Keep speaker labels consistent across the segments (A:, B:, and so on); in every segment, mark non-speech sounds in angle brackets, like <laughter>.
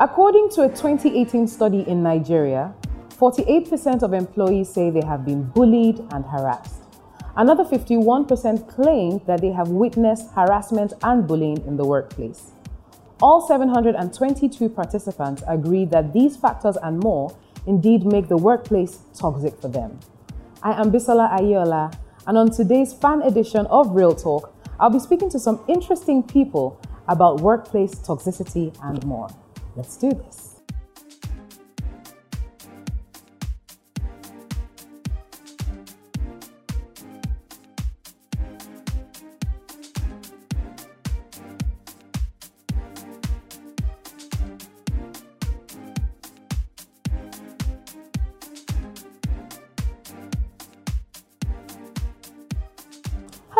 A: According to a 2018 study in Nigeria, 48% of employees say they have been bullied and harassed. Another 51% claim that they have witnessed harassment and bullying in the workplace. All 722 participants agreed that these factors and more indeed make the workplace toxic for them. I am Bisola Aiyeola, and on today's fan edition of Real Talk, I'll be speaking to some interesting people about workplace toxicity and more. Let's do this.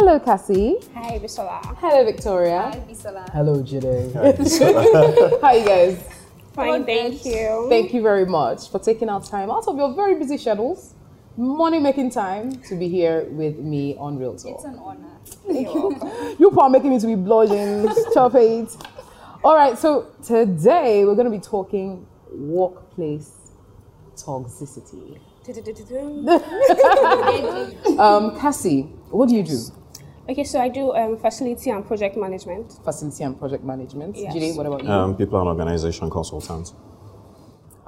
A: Hello, Kassie.
B: Hi, Bisola.
A: Hello, Victoria.
B: Hi, Bisola.
C: Hello, Jide. <laughs>
A: How are you guys?
B: Fine, thank you.
A: Thank you very much for taking our time out of your very busy schedules, money making time to be here with me on Real Talk.
B: It's an honor.
A: Thank you. you are making me to be blushing. Stop it. All right, so today we're going to be talking workplace toxicity. <laughs> Um, Kassie, what do you do?
B: Okay, so I do um, facility and project management.
A: Facility and project management.
B: Yes.
A: Jide, what about you?
D: Um, people and organization consultant.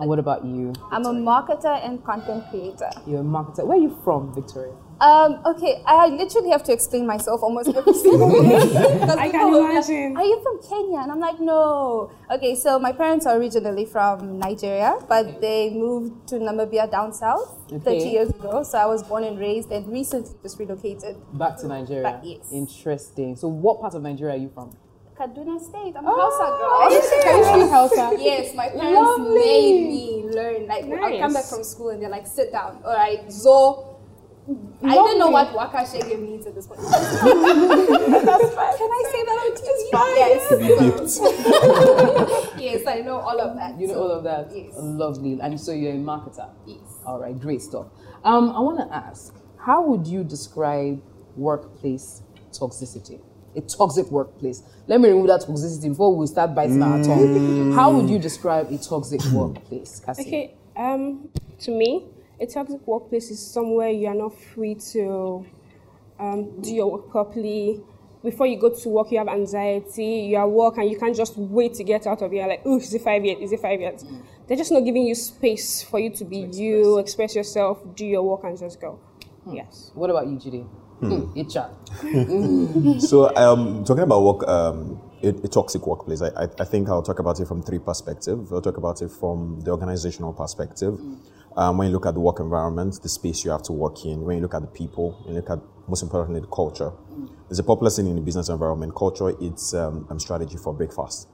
A: And what about you?
E: I'm a marketer and content creator.
A: You're a marketer. Where are you from, Victoria?
E: Um, okay, I literally have to explain myself almost every <laughs> single day. Because
B: I
E: people
B: can
E: will like,
B: imagine.
E: Are you from Kenya? And I'm like, no. Okay, so my parents are originally from Nigeria, but they moved to Namibia down south 30 years ago. So I was born and raised and recently just relocated.
A: Back to Nigeria.
E: Back- yes.
A: Interesting. So, what part of Nigeria are you from?
E: Kaduna State. I'm a
A: Oh,
E: Hausa girl.
A: Can you speak Hausa?
E: Yes, my parents
A: Lovely.
E: made me learn. Like I come back from school and they're like, sit down. All right, zo. I don't know what waka shege means at this point. <laughs> Can I say that on TV? Yes. <laughs> yes, I know all of that.
A: You know all of that?
E: Yes.
A: Lovely. And so, you're a marketer?
E: Yes.
A: All right, great stuff. Um, I want to ask how would you describe workplace toxicity? A toxic workplace. Let me remove that toxicity before we start biting our tongue. How would you describe a toxic workplace, Kassie?
B: Okay, um, to me, a toxic workplace is somewhere you are not free to um, do your work properly. Before you go to work, you have anxiety. You are work and you can't just wait to get out of here. Like, oh, is it five yet? Is it five yet? They're just not giving you space for you to be you, express yourself, do your work, and just go. Yes.
A: What about you, Jide? Hmm. HR. <laughs>
D: So, um, talking about work, um, a, a toxic workplace, I, I, I think I'll talk about it from three perspectives. I'll talk about it from the organizational perspective. Um, when you look at the work environment, the space you have to work in, when you look at the people, when you look at, most importantly, the culture. There's a popular saying in the business environment, culture, it's um, um, strategy for breakfast.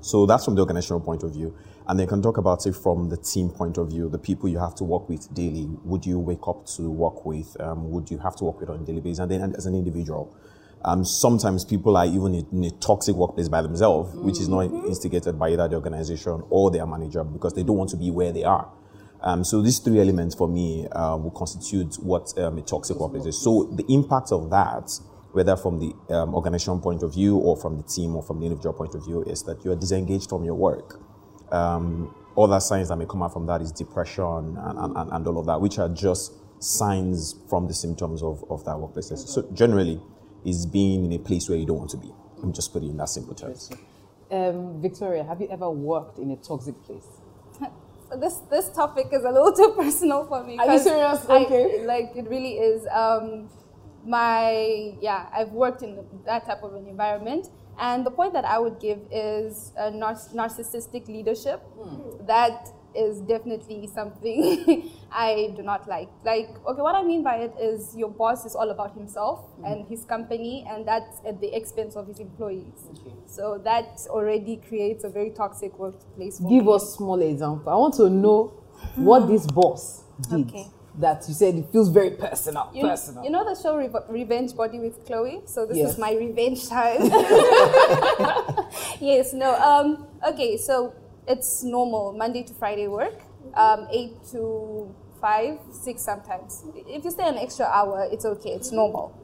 D: So that's from the organizational point of view. And they can talk about it from the team point of view, the people you have to work with daily. Would you wake up to work with? Um, would you have to work with on a daily basis? And then as an individual. Um, sometimes people are even in, a toxic workplace by themselves, which is not instigated by either the organization or their manager because they don't want to be where they are. Um, so these three elements for me uh, will constitute what um, a toxic workplace is. So the impact of that, whether from the um, organizational point of view or from the team or from the individual point of view, is that you are disengaged from your work. Um, other signs that may come out from that is depression and, and, and, and all of that, which are just signs from the symptoms of, of that workplace. So generally, is being in a place where you don't want to be. I'm just putting it in that simple terms.
A: Um, Victoria, have you ever worked in a toxic place? <laughs>
E: This this topic is a little too personal for me.
A: Are you
E: 'cause
A: serious?
E: I-
A: Okay.
E: like it really is. Um, my yeah, I've worked in that type of an environment, and the point that I would give is a nar- narcissistic leadership. Hmm. That is definitely something <laughs> I do not like. Like, okay, what I mean by it is your boss is all about himself hmm. and his company, and that's at the expense of his employees. So that already creates a very toxic workplace.
A: Give
E: me.
A: us small example. I want to know what this boss did
E: Okay.
A: That you said it feels very personal.
E: You,
A: personal.
E: you know the show Re- Revenge Body with Khloé? So this
A: Yes.
E: is my revenge time. <laughs> yes, no. Um, okay, so it's normal Monday to Friday work, um, 8 to 5, 6 sometimes. If you stay an extra hour, it's okay, it's normal.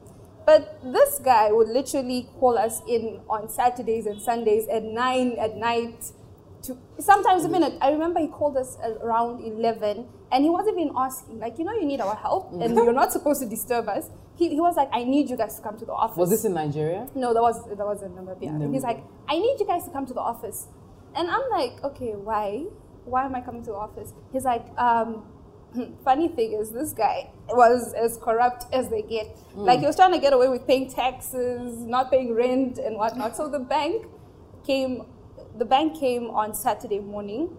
E: But this guy would literally call us in on Saturdays and Sundays at 9 at night to sometimes even at, I remember he called us around 11 and he wasn't even asking like you know you need our help
A: Mm.
E: and you're not supposed to disturb us. He, he was like I need you guys to come to the office.
A: Was this in Nigeria?
E: no that was that was in Namibia.
A: Namibia.
E: he's like I need you guys to come to the office. And I'm like okay why? Why am I coming to the office? He's like um <laughs> funny thing is this guy was as corrupt as they get. Like he was trying to get away with paying taxes not paying rent and whatnot. So the bank came the bank came on saturday morning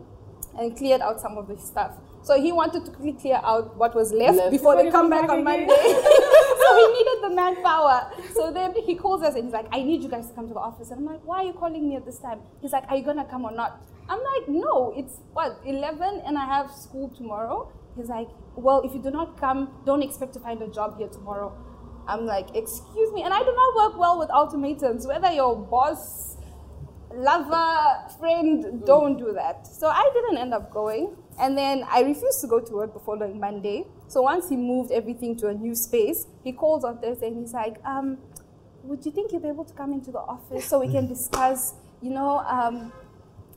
E: and cleared out some of the stuff so he wanted to quickly clear out what was left,
A: Left.
E: before they come
B: they
E: back on
B: back
E: monday. <laughs> So he needed the manpower. So then he calls us and he's like i need you guys to come to the office. And i'm like why are you calling me at this time? He's like are you gonna come or not? I'm like no it's what 11 and i have school tomorrow? He's like well if you do not come don't expect to find a job here tomorrow. I'm like excuse me and i do not work well with ultimatums. Whether your boss lover, friend, don't do that. So I didn't end up going. And then I refused to go to work the following Monday. So once he moved everything to a new space, he calls on Thursday and he's like, um, would you think you'll be able to come into the office so we can discuss, you know, um,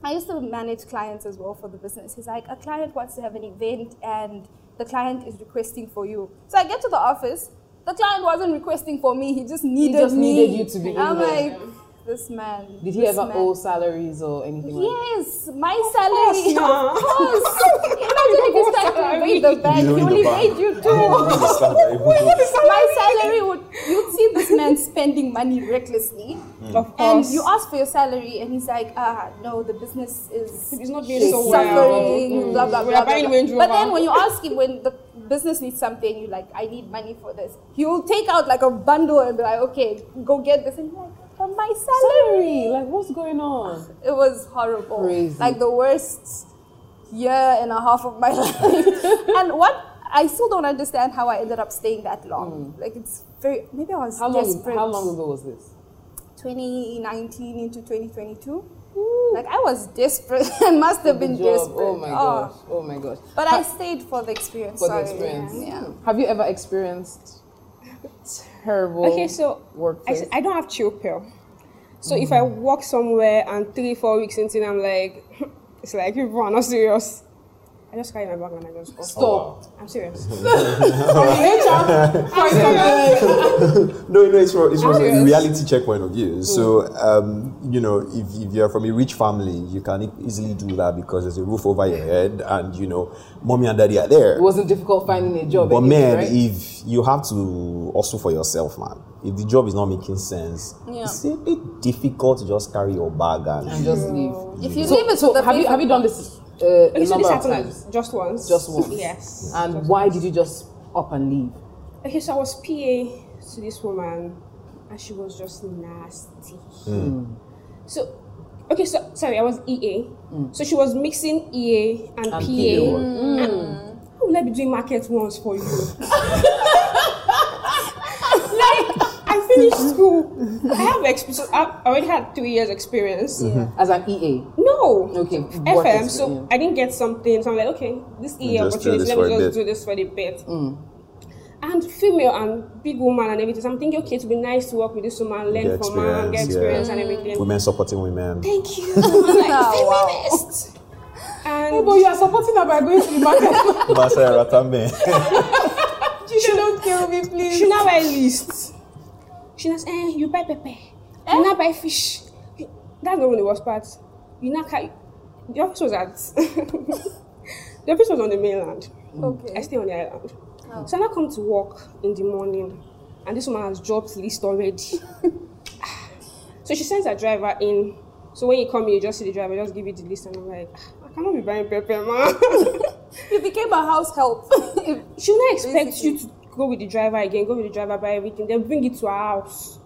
E: I used to manage clients as well for the business. He's like, a client wants to have an event and the client is requesting for you. So I get to the office. The client wasn't requesting for me. He just needed me.
A: He just
E: me.
A: needed you to be in
E: I'm
A: there.
E: like, this man.
A: Did he ever
E: man.
A: owe salaries or anything like
E: Yes, my salary.
B: now.
E: Of course. Imagine if you start to <laughs> invade the bank, he
D: know
E: will
D: the bank.
E: invade you too. <laughs> <laughs> my salary would. You'd see this man spending money recklessly,
B: Of
E: and you ask for your salary, and he's like, "Ah, no, the business is."
B: It's not doing
E: is
B: so well.
E: suffering, blah blah blah. blah, blah. But then when you ask him when the business needs something, you like, I need money for this. He will take out like a bundle and be like, okay, go get this, and you're like, but my salary.
A: Like, what's going on?
E: It was horrible.
A: Crazy.
E: Like the worst year and a half of my <laughs> life. and what I still don't understand how I ended up staying that long. Like it's very maybe I was
A: Hmm. How long?
E: desperate.
A: How long ago was this?
E: 2019 into 2022. Like I was desperate. <laughs> I must have been
A: job.
E: desperate.
A: Oh my gosh. Oh my gosh.
E: But I stayed for the experience.
A: For the experience.
E: Yeah.
A: Have you ever experienced <laughs> terrible
B: Okay, so I,
A: workplace?
B: s- I don't have chill pill. So if I mm. walk somewhere and three, four weeks into it, I'm like, <laughs> it's like people are not serious. I just carry my bag and I just go.
A: Stop.
B: I'm serious. <laughs> <laughs>
D: No, no, it's from, it's from a reality check point of view. So, um, you know, if, if you're from a rich family, you can easily do that because there's a roof over your head and, you know, mommy and daddy are there.
A: It wasn't difficult finding a job.
D: But
A: anyway,
D: man,
A: right?
D: if you have to also for yourself, man, if the job is not making sense,
E: Yeah.
D: it's a bit difficult to just carry your bag and,
A: and just leave.
E: If you
A: So,
E: leave it
A: so have you have you done this uh,
B: Okay,
A: a
B: so this
A: of
B: happened
A: times?
B: just once.
A: Just once.
B: Yes.
A: And why did you just up and leave?
B: Okay, so I was PA to this woman, and she was just nasty. Hmm. Hmm. So, okay, so sorry, I was EA. Hmm. So she was mixing EA and,
A: And
B: PA.
A: PA.
B: And how will I be doing market ones for you? <laughs> like, finished mm-hmm. school. Mm-hmm. I have experience. I already had three years experience. Mm-hmm.
A: As an EA.
B: No.
A: Okay. work
B: FM. So. I didn't get something. So I'm like, okay, this EA
D: Just
B: opportunity.
D: this
B: Let me just
D: bit.
B: do this for the bit. Mm. And female and big woman and everything. So I'm thinking, okay, it would be nice to work with this woman, learn
D: Get
B: from her, get
D: experience,
B: experience
D: yeah.
B: and everything. Mm.
D: women supporting women.
B: Thank you. <laughs> I'm like,
E: wow.
B: feminist. And
A: But you are supporting her by going to the market. <laughs>
D: Masaya Ratambe. <laughs>
A: she don't kill me, please.
B: she now buy list. She say, eh, you buy pepper. You now buy fish. You- That's not really the worst part. You now carry. The office was at. <laughs> the office was on the mainland. I
E: Okay.
B: stay on the island. So I now come to work in the morning, and this woman has dropped list already. <laughs> so she sends her driver in. So when you come here, you just see the driver, just give you the list, and I'm like, "Ah, I cannot be buying pepper, man. <laughs>
E: You became a house help.
B: she will not expect you to go with the driver again, go with the driver, buy everything, then bring it to our house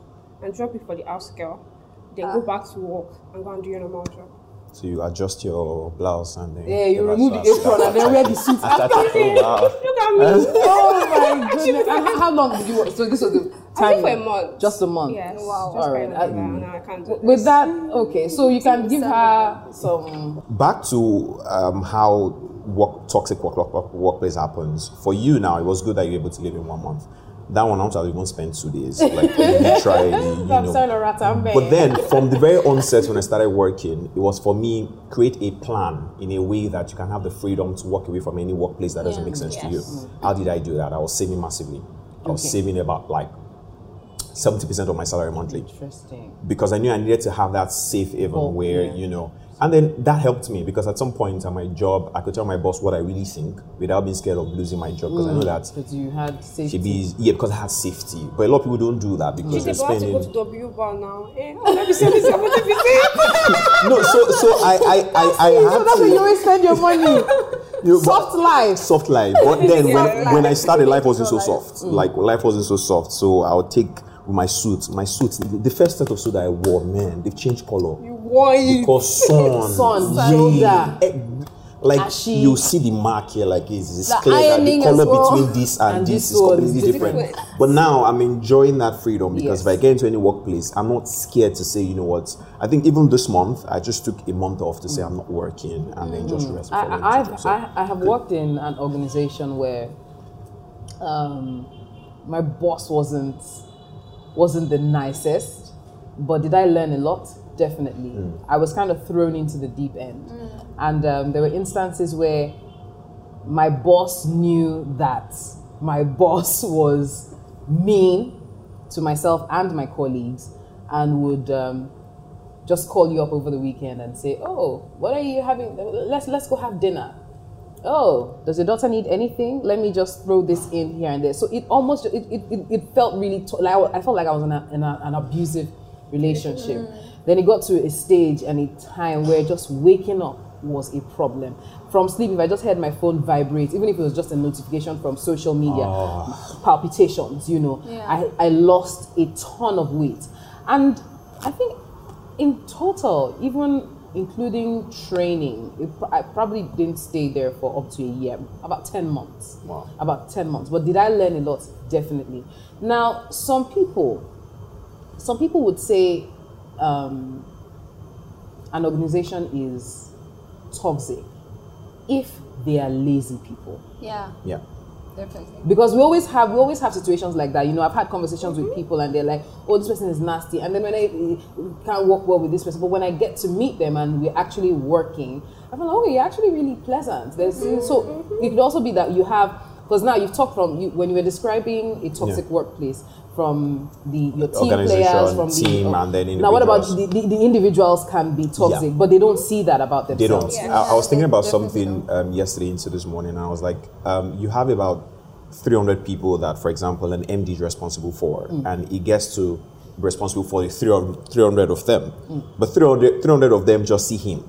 B: and drop it for the house girl. Then go back to work and go and do your normal job.
D: So you adjust your blouse and then
A: Yeah, you remove the
D: swag.
A: apron and then wear the suit. <laughs>
D: After that, oh, wow.
B: Look at me.
A: oh my <laughs> goodness. And how, how long did you work? So this was the
B: I
A: time.
B: think for a month.
A: Just a month.
B: Yes.
E: Wow.
B: Just
A: All right.
B: for a
A: I-
B: No, I can't do
A: With
B: this.
A: that, okay. So you can give her some.
D: Back to um, how work, toxic work, work, work, workplace happens. For you now, it was good that you were able to live in one month. that one out, I'll even spend two days, like <laughs> literally, you know.
A: sorry, Loretta, I'm
D: But then, from the very <laughs> onset, when I started working, it was for me create a plan in a way that you can have the freedom to walk away from any workplace that doesn't make sense to you. How did I do that? I was saving massively. I was
A: Okay.
D: saving about like seventy percent of my salary monthly
A: Interesting.
D: because I knew I needed to have that safe haven where
A: yeah.
D: you know. And then that helped me because at some point at my job, I could tell my boss what I really think without being scared of losing my job because I know that
A: Because you had safety.
D: she be yeah because I had safety. But a lot of people don't do that because they're
B: They go have to
D: spending.
B: go to W bar now. Eh, oh, let me see, <laughs>
D: no, so so I I <laughs> I, I
A: So
D: had
A: that's where you
D: to
A: always spend your money. <laughs>
D: you know,
A: Soft life.
D: soft life. But then when
B: Yeah.
D: when I started, life wasn't so soft. Like life wasn't so soft. So I would take with my suit, my suit. The first set of suit that I wore, man, they've changed color.
B: Why?
D: Because sun, <laughs>
A: Sun, shoulder.
D: eh, like
A: Ashy.
D: you see the mark here, like it's, it's
E: The
D: clear that the color
E: well.
D: between this and,
A: And
D: this,
A: this
D: is completely
A: is
D: different.
B: different.
D: But now I'm enjoying that freedom because if I
A: Yes.
D: get into any workplace, I'm not scared to say, you know what. I think even this month, I just took a month off to say I'm not working and then just rest. before
A: I, I. I've,
D: So-
A: I, I have worked in an organization where um, my boss wasn't wasn't the nicest, but did I learn a lot? Definitely. I was kind of thrown into the deep end, and um, there were instances where my boss knew that my <laughs> boss was mean to myself and my colleagues, and would. Um, just call you up over the weekend and say, "Oh, what are you having? Let's let's go have dinner." Oh, does your daughter need anything? Let me just throw this in here and there. So it almost it, it, it, it felt really to, like I I felt like I was in, a, in a, an abusive relationship. Mm. Then it got to a stage and a time where just waking up was a problem. From sleep, if I just had my phone vibrate, even if it was just a notification from social media, ah. palpitations, you know,
E: Yeah.
A: I, I lost a ton of weight. And I think in total, even including training, it, I probably didn't stay there for up to a year, about 10 months.
D: Wow.
A: About 10 months. But did I learn a lot? Definitely. Now, some people, some people would say um, an organization is toxic if they are lazy people
E: Yeah,
D: yeah.
E: Definitely.
A: because we always have we always have situations like that. You know i've had conversations with mm-hmm. people and they're like oh this person is nasty. And then when i can't work well with this person. But when i get to meet them and we're actually working i'm like oh you're actually really pleasant. There's mm-hmm, so mm-hmm. it could also be that you have because now you've talked from you when you were describing a toxic
D: Yeah.
A: workplace from the your team players from the
D: team, and then
A: now what about the, the, the individuals can be toxic
D: Yeah.
A: but they don't see that about
D: They don't.
A: themselves
D: I, I was thinking about something um, yesterday into this morning, and I was like, um, you have about 300 people that, for example, an MD is responsible for, and he gets to be responsible for the 300, 300 of them. But 300, 300 of them just see him.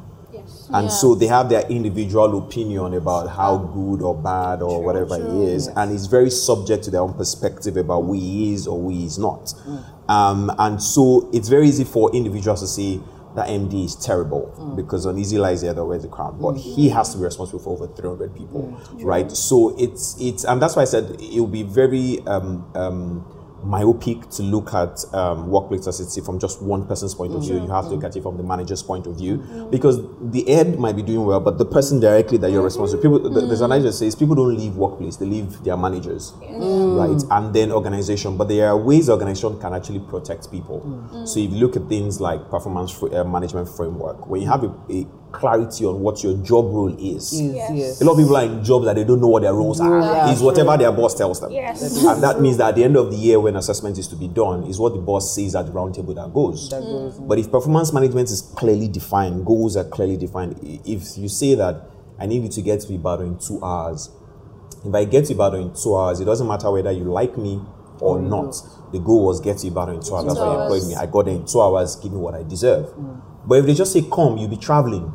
E: Yes.
D: And
E: Yeah.
D: so they have their individual opinion about how good or bad or whatever he is, and he's very subject to their own perspective about who he is or who he is not. Um, and so it's very easy for individuals to say that MD is terrible because on Easy lies the other way the crowd, but he has to be responsible for over 300 people, right? So it's it's and that's why I said it will be very um, um, myopic to look at um, workplace toxicity from just one person's point of view. You have to look at it from the manager's point of view because the head might be doing well, but the person directly that you're responsible. People, th- there's an idea that says people don't leave workplace; they leave their managers, right? And then organization. But there are ways organization can actually protect people. So if you look at things like performance uh, management framework, when you have a, a clarity on what your job role is.
A: Is, yes.
D: A lot of people are in jobs that they don't know what their roles are.
A: Yeah,
D: is whatever their boss tells them.
B: Yes.
D: And that means that at the end of the year, when assessment is to be done, is what the boss says at the round table that goes.
A: That goes.
D: But if performance management is clearly defined, goals are clearly defined, if you say that I need you to get to Ibadan in two hours, if I get to Ibadan in two hours, it doesn't matter whether you like me or not. The goal was get to Ibadan in two hours. That's why you employed me. I got there in two hours, give me what I deserve. Mm. But if they just say, come, you'll be traveling.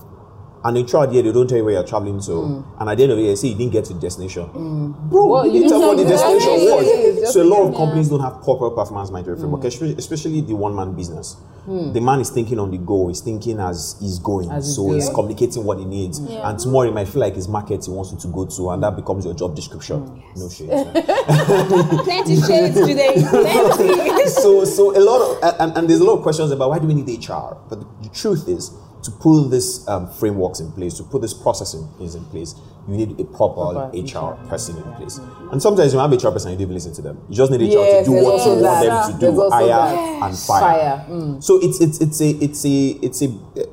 D: And in throughout the year, they don't tell you where you're traveling to. Mm. And at the end of the year, they say you didn't get to the destination. Mm. Bro,
A: Well,
D: you didn't tell me what the destination was. So a lot of
A: yeah.
D: companies don't have proper performance management framework, especially, especially the one man business. Mm. The man is thinking on the go, he's thinking as he's going.
A: As
D: so he's communicating what he needs. And tomorrow he might feel like his market he wants you to go to, and that becomes your job description. No shit. <laughs>
B: Plenty shades today. Plenty. <laughs>
D: so so a lot of and, and there's a lot of questions about why do we need HR? But the truth is, to put this um, frameworks in place, to put this processing is in place, you need a proper,
A: Proper
D: HR,
A: HR,
D: person in place. And sometimes you have a HR person, you don't even listen to them. You just need HR
A: Yes,
D: to do what you want them to do, hire
A: that.
D: and fire.
A: Fire, mm.
D: So it's it's it's a it's a it's a,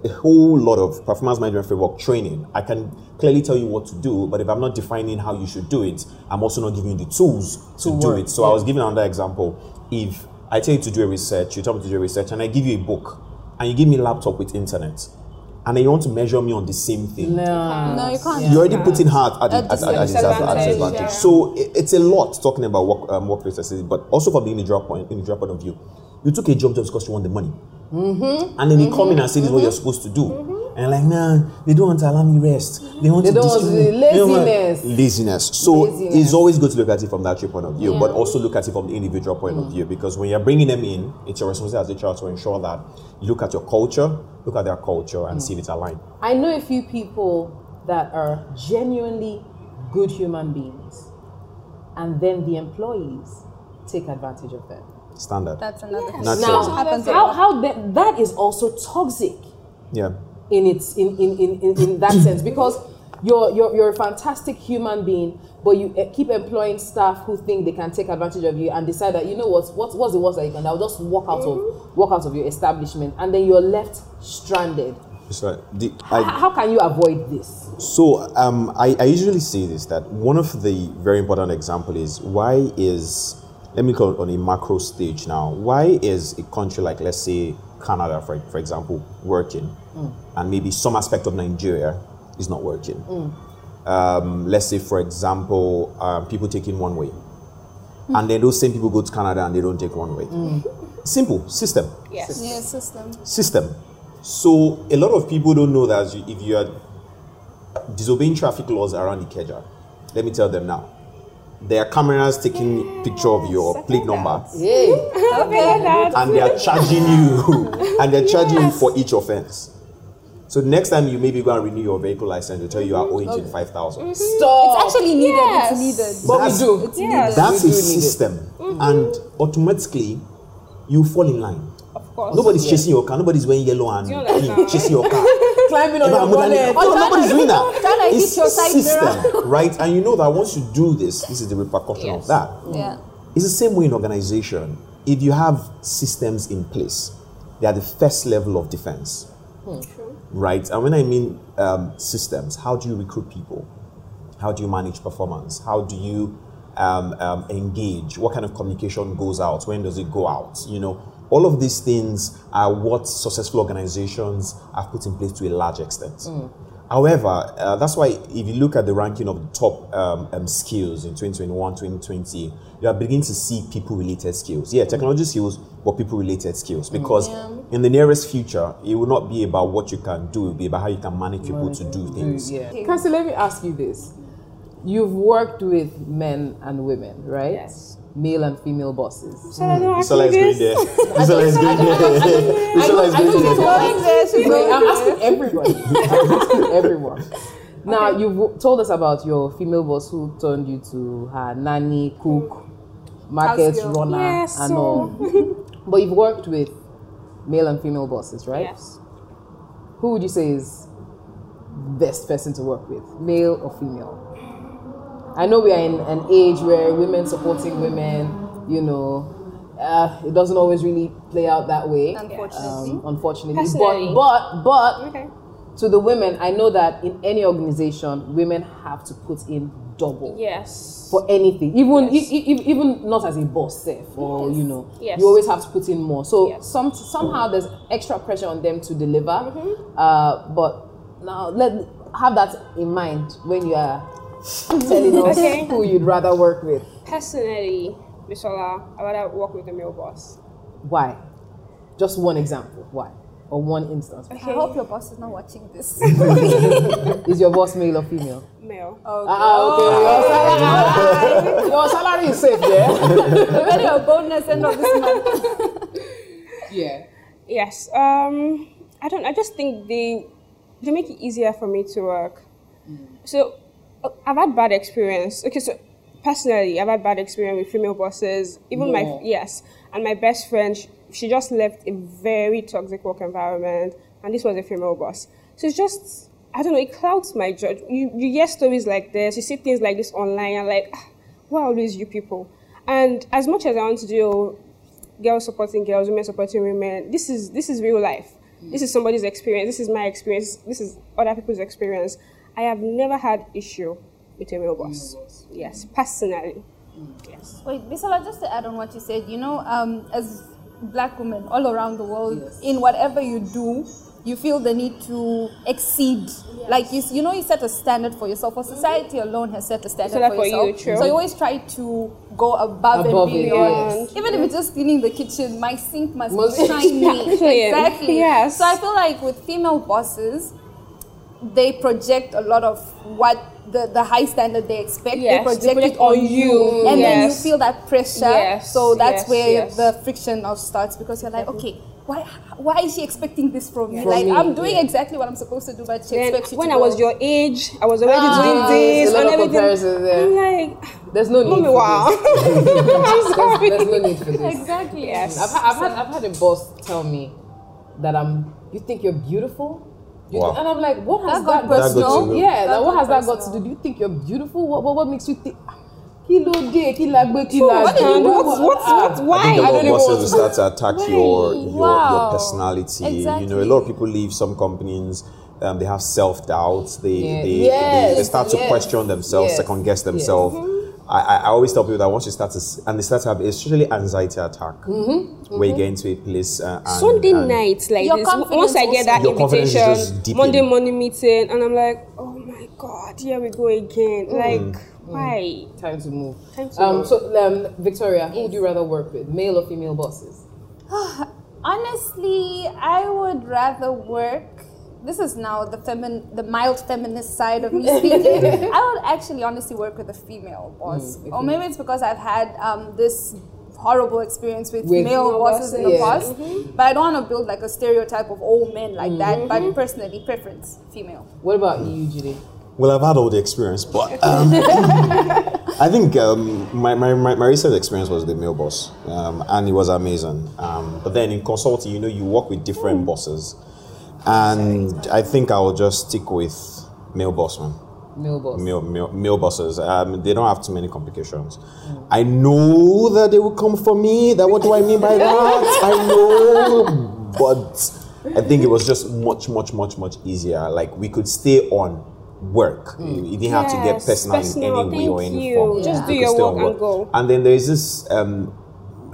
D: a whole lot of performance management framework training. I can clearly tell you what to do, but if I'm not defining how you should do it, I'm also not giving you the tools to,
A: To
D: do
A: work,
D: it. So I was giving another example. If I tell you to do a research, you tell me to do a research, and I give you a book, and you give me a laptop with internet, and then you want to measure me on the same thing.
A: No.
E: No, you can't.
D: You're already putting her at, at,
E: At
D: at, at, at,
B: disadvantage,
D: at disadvantage.
B: yeah.
D: So i- it's a lot talking about work, um, workplace accessibility, but also from the individual point, individual point of view. You took a job just because you want the money.
A: Mm-hmm.
D: And then you come in and say this is what you're supposed to do. And you're like, man, they don't want to allow me rest. They want
A: They
D: to
A: don't want to-
D: distribute. They don't want-
A: laziness.
D: Laziness. So
A: Laziness.
D: it's always good to look at it from that point of view, but also look at it from the individual point of mm. view because when you're bringing them in, it's your responsibility as a child to ensure that you look at your culture, look at their culture, and mm. see if it's aligned.
A: I know a few people that are genuinely good human beings, and then the employees take advantage of them.
D: Standard.
E: That's another thing.
D: Naturally.
A: Now,
E: happens a
A: how, how that, that is also toxic
D: Yeah.
A: In its in, in, in, in, in that <clears throat> sense because you're, you're you're a fantastic human being, but you eh, keep employing staff who think they can take advantage of you and decide that you know what what's what's the worst that you can do? I'll just walk out of walk out of your establishment, and then you're left stranded.
D: It's right. The, I,
A: how can you avoid this?
D: So um, I, I usually say this that one of the very important example is why is let me call it on a macro stage now. Why is a country like let's say Canada, for, for example, working, and maybe some aspect of Nigeria is not working? Um, let's say, for example, um, people taking one way, and then those same people go to Canada and they don't take one way. Simple. System.
B: Yes.
E: Yeah, system.
D: system. So a lot of people don't know that you- if you are disobeying traffic laws around Ikeja, let me tell them now. There are cameras taking picture of your plate number, <laughs> <laughs>
A: Hey, <laughs>
D: and they are charging you, and they're charging you for each offense. So next time you maybe go and renew your vehicle license, they'll tell you you are owing twenty five thousand. Mm-hmm.
A: stop.
E: It's actually needed.
B: Yes.
E: It's needed.
A: but we do.
E: It's
B: Yes.
E: needed.
D: That's
A: We
D: a
A: do need it.
D: system, mm-hmm. and automatically you fall in line.
B: Of course.
D: Nobody's chasing your car. Nobody's wearing yellow and
B: you
D: pink chasing your car. <laughs>
A: Climbing on
D: Yeah,
A: your
D: but I'm
A: bonnet.
D: Oh, nobody's doing that. <laughs>
E: Trying to
D: It's
E: your side
D: system, <laughs> right? And you know that once you do this, this is the repercussion of
B: Yes.
D: that.
E: Yeah.
D: It's the same way in organization. If you have systems in place, they are the first level of defense, hmm. Right? And when I mean um, systems, how do you recruit people? How do you manage performance? How do you um, um, engage? What kind of communication goes out? When does it go out? You know, all of these things are what successful organizations have put in place to a large extent. However, uh, that's why if you look at the ranking of the top um, um, skills in 2021, 2020, you are beginning to see people-related skills. Yeah, technology skills, but people-related skills. Because in the nearest future, it will not be about what you can do; it will be about how you can manage people to do things.
A: Yeah. Kassie, let me ask you this. You've worked with men and women, right?
B: Yes.
A: Male and female bosses.
B: So I don't
D: Isola is
B: actually
D: going there. Isola <laughs> is going there. Isola <laughs> is
A: I know
D: going
A: she's
D: there.
A: going there. She's going I'm asking everybody. I'm asking everyone. Now, you've told us about your female boss who turned you to her nanny, cook, market runner,
B: Yes,
A: and
B: so-
A: all. <laughs> but you've worked with male and female bosses, right?
B: Yes.
A: Who would you say is best person to work with, male or female? I know we are in an age where women supporting women, you know, uh, it doesn't always really play out that way.
E: Unfortunately.
A: Um, unfortunately,
B: Personally.
A: but but but
B: Okay.
A: to the women, I know that in any organization, women have to put in double
B: Yes.
A: for anything, even
B: Yes.
A: e- e- even not as a boss, self, or you know,
B: Yes.
A: you always have to put in more. So
B: Yes.
A: some somehow there's extra pressure on them to deliver.
B: Mm-hmm.
A: Uh, but now let have that in mind when you are telling us
B: Okay.
A: who you'd rather work with.
B: Personally, Bisola, I would rather work with a male boss.
A: Why? Just one example. Why? Or one instance. Okay.
E: I hope your boss is not watching this. <laughs>
A: Is your boss male or female?
B: Male. Okay.
A: Ah, okay. Your salary, <laughs> your salary is safe there.
E: Already a bonus end of this month. <laughs>
A: Yeah.
B: Yes. Um, I don't. I just think they they make it easier for me to work. So uh, I've had bad experience. Okay, so personally, I've had bad experience with female bosses. Even
A: More.
B: my yes, and my best friend, she, she just left a very toxic work environment, and this was a female boss. So it's just, I don't know, it clouds my judgment. You, you hear stories like this, you see things like this online, and like, ah, why always you people? And as much as I want to do girls supporting girls, women supporting women, this is this is real life. This is somebody's experience. This is my experience. This is other people's experience. I have never had issue with a male boss. Yes, personally. Yes.
E: Wait, Bisola, just to add on what you said, you know, um, as black women all around the world, in whatever you do, you feel the need to exceed. Like you, you know, you set a standard for yourself. Or society alone has set a standard
B: So that
E: for
B: for you,
E: yourself.
B: true.
E: so you always try to go above,
A: Above
E: and
A: it,
E: beyond.
A: yes.
E: Even if it's just cleaning the kitchen, my sink must
A: Must-
E: be shiny. <laughs>
B: Exactly.
E: exactly.
B: Yes.
E: So I feel like with female bosses, they project a lot of what the, the high standard they expect.
B: Yes,
E: they
B: they
E: project
B: project
E: it on
B: on
E: you,
B: you,
E: and then you feel that pressure.
B: Yes,
E: So that's
B: yes,
E: where
B: yes.
E: the friction of starts because you're like, okay, why why is she expecting this from me?
A: From
E: like
A: me,
E: I'm doing
A: yeah.
E: exactly what I'm supposed to do, but she
B: Then
E: expects you
B: when
E: to
B: I was your age, I was already
E: Ah,
B: doing this
A: a lot
B: and
A: of
B: everything.
A: comparisons there.
B: I'm like,
A: There's no need.
B: mommy,
A: for
B: wow.
A: this. <laughs> <laughs>
B: I'm
A: There's,
B: sorry.
A: there's no need for this.
E: exactly.
B: Yes.
A: I've, ha- I've, had, I've had a boss tell me that I'm. You think you're beautiful? You
D: Wow.
A: And I'm like, what has
E: That got
A: that, got to do? Yeah,
E: That
A: like, what has that got to do? Do you think you're beautiful? What, what, what makes you think? Kilo day, kilo agbe, kilo
B: what
A: agbe.
B: and what- what-
A: ah.
B: what- why?
D: I think a
A: I
D: lot
A: don't
D: of
A: even
D: bosses
A: want
D: will
A: to-
D: start to attack your, your your
E: Wow.
D: personality. You know, a
E: Exactly.
D: lot of people leave some companies. Um, they have self doubt. They,
A: Yeah.
D: they,
A: Yes,
D: they they start to
A: yes,
D: question themselves,
A: yes,
D: second guess
A: yes.
D: themselves. I, I I always tell people that once you start to and they start to have it's usually anxiety attack
A: Mm-hmm.
D: where you get into a place uh, and,
B: Sunday
D: and
B: night like this. Once I get that
D: Your confidence is
B: invitation. Monday morning meeting, and I'm like, oh my god, here we go again.
D: Mm.
B: Like, why?
A: Time to move.
B: Time to
A: um,
B: move.
A: So, um, Victoria, who would you rather work with, male or female bosses? <sighs>
E: Honestly, I would rather work. This is now the femin, the mild feminist side of me speaking. <laughs> I would actually honestly work with a female boss,
A: Mm,
E: or maybe it's because I've had um, this horrible experience with,
A: With
E: male
A: male
E: bosses in the
A: bosses,
E: past.
A: yeah.
E: But I don't want to build like a stereotype of all men like that.
A: Mm-hmm.
E: But personally, preference female.
A: What about you, Jide?
D: Well, I've had all the experience, but um, <laughs> I think um, my, my, my, my recent experience was the male boss, um, and it was amazing. Um, but then in consulting, you know, you work with different bosses, and I think I will just stick with male boss, man.
A: Male boss.
D: Male, male, male bosses. Um, they don't have too many complications. I know that they will come for me. That what do I mean by that? <laughs> I know, but I think it was just much, much, much, much easier. Like we could stay on work. You didn't have to get personal,
B: personal,
D: in any way or any
B: you.
D: form.
B: Just
D: We
B: do your
D: on
B: work and go.
D: And then there is this. Um,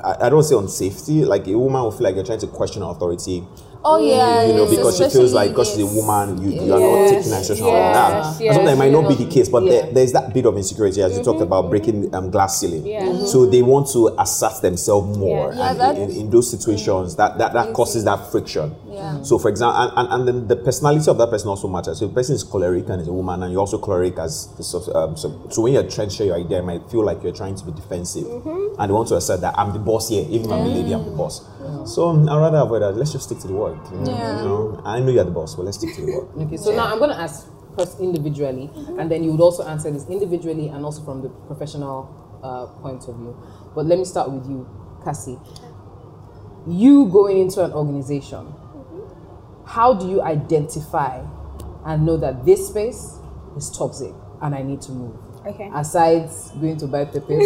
D: I, I don't say on safety. Like a woman will feel like you're trying to question her authority.
E: Oh yeah,
D: You know,
E: yes,
D: because she feels like because she's a woman, you, you are
B: Yes,
D: not taking instruction
B: yes,
D: like that.
B: yes.
D: Sometimes it might not be the case, but there, there's that bit of insecurity as you talked about breaking um, glass ceiling.
B: Yeah. Mhm.
D: So they want to assert themselves more, and
E: that-
D: in, in those situations, that that, that causes that friction.
E: Yeah.
D: So, for example, and, and, and then the personality of that person also matters. So, if the person is choleric and is a woman, and you're also choleric as um, so, so when you're trying to share your idea, it might feel like you're trying to be defensive,
B: Mm-hmm.
D: and they want to assert that I'm the boss here, even if I'm a lady, I'm the boss. So, um, I'd rather avoid that. Let's just stick to the work. You know?
E: Yeah.
D: You know? I know you're the boss, but let's stick to the work.
A: Okay, so now I'm going to ask first individually, and then you would also answer this individually and also from the professional uh, point of view. But let me start with you, Kassie. You going into an organization, how do you identify and know that this space is toxic and I need to move?
B: Okay.
A: Aside going to buy pepper. <laughs>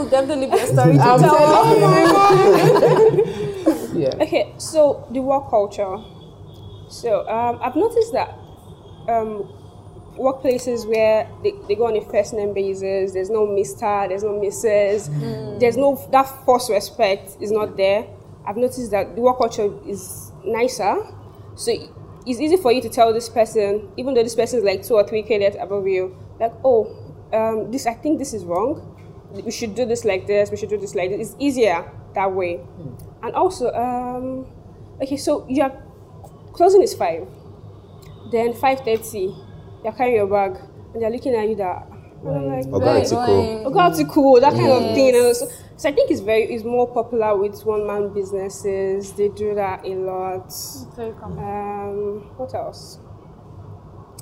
E: This will definitely be a <laughs> story to
A: I'm
E: tell.
A: telling you. <laughs> yeah.
B: Okay, so the work culture. So um, I've noticed that um, workplaces where they, they go on a first name basis, there's no Mister, there's no Mrs., there's no that false respect is not there. I've noticed that the work culture is nicer, so it's easy for you to tell this person, even though this person is like two or three k above you, like oh, um, this I think this is wrong. We should do this like this. We should do this like this. It's easier that way. And also, um, okay, so your closing is five. Then five thirty, you're carrying your bag, and they're looking at you that. And I'm like,
D: Oga
E: Very
D: Etiko.
E: annoying.
B: oh, God, it's cool, that kind of thing. And so, so I think it's very, it's more popular with one man businesses. They do that a lot.
E: Very common.
B: Um, what else?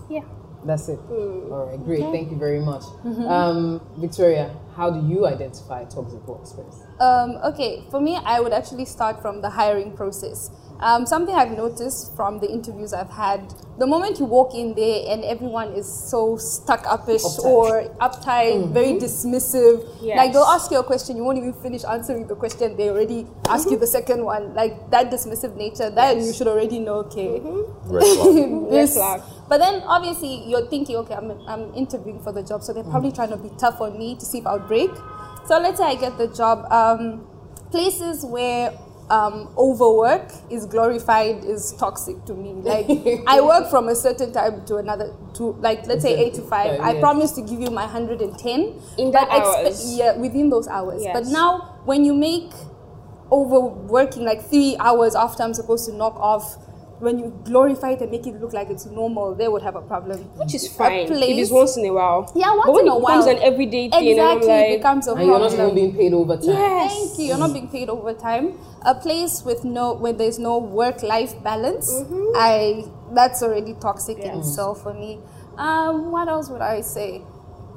B: Yeah.
A: That's it. All right, great. Thank you very much. Um, Victoria,
C: how do you identify toxic workspace?
E: Um, okay, for me, I would actually start from the hiring process. Um, something I've noticed from the interviews I've had, the moment you walk in there and everyone is so stuck upish
C: Uptight.
E: or uptight, very dismissive, like they'll ask you a question, you won't even finish answering the question, they already ask you the second one. Like that dismissive nature, that you should already know, okay, <laughs>
D: Red flag.
E: this.
B: flag.
E: But then obviously you're thinking, okay, I'm, I'm interviewing for the job, so they're probably trying to be tough on me to see if I'll break. So let's say I get the job. Um, places where um, overwork is glorified is toxic to me. Like I work from a certain time to another, to like let's say eight to five.
C: Yeah,
E: I promise to give you my hundred and ten
B: In
E: but
B: that hours.
E: yeah, within those hours. But now when you make overworking like three hours after I'm supposed to knock off, when you glorify it and make it look like it's normal, they would have a problem.
B: Which is
E: A
B: fine. If
E: place-
B: it's once in a while.
E: Yeah, once
B: but when
E: in a
B: it
E: while.
B: becomes an everyday thing,
E: Exactly,
B: and I'm
E: it
B: like,
E: becomes a
C: And you're not even being paid overtime.
B: Yes.
E: Thank you. You're not being paid overtime. A place with no, where there's no work-life balance,
B: Mm-hmm.
E: I that's already toxic in itself for me. Um, what else would I say?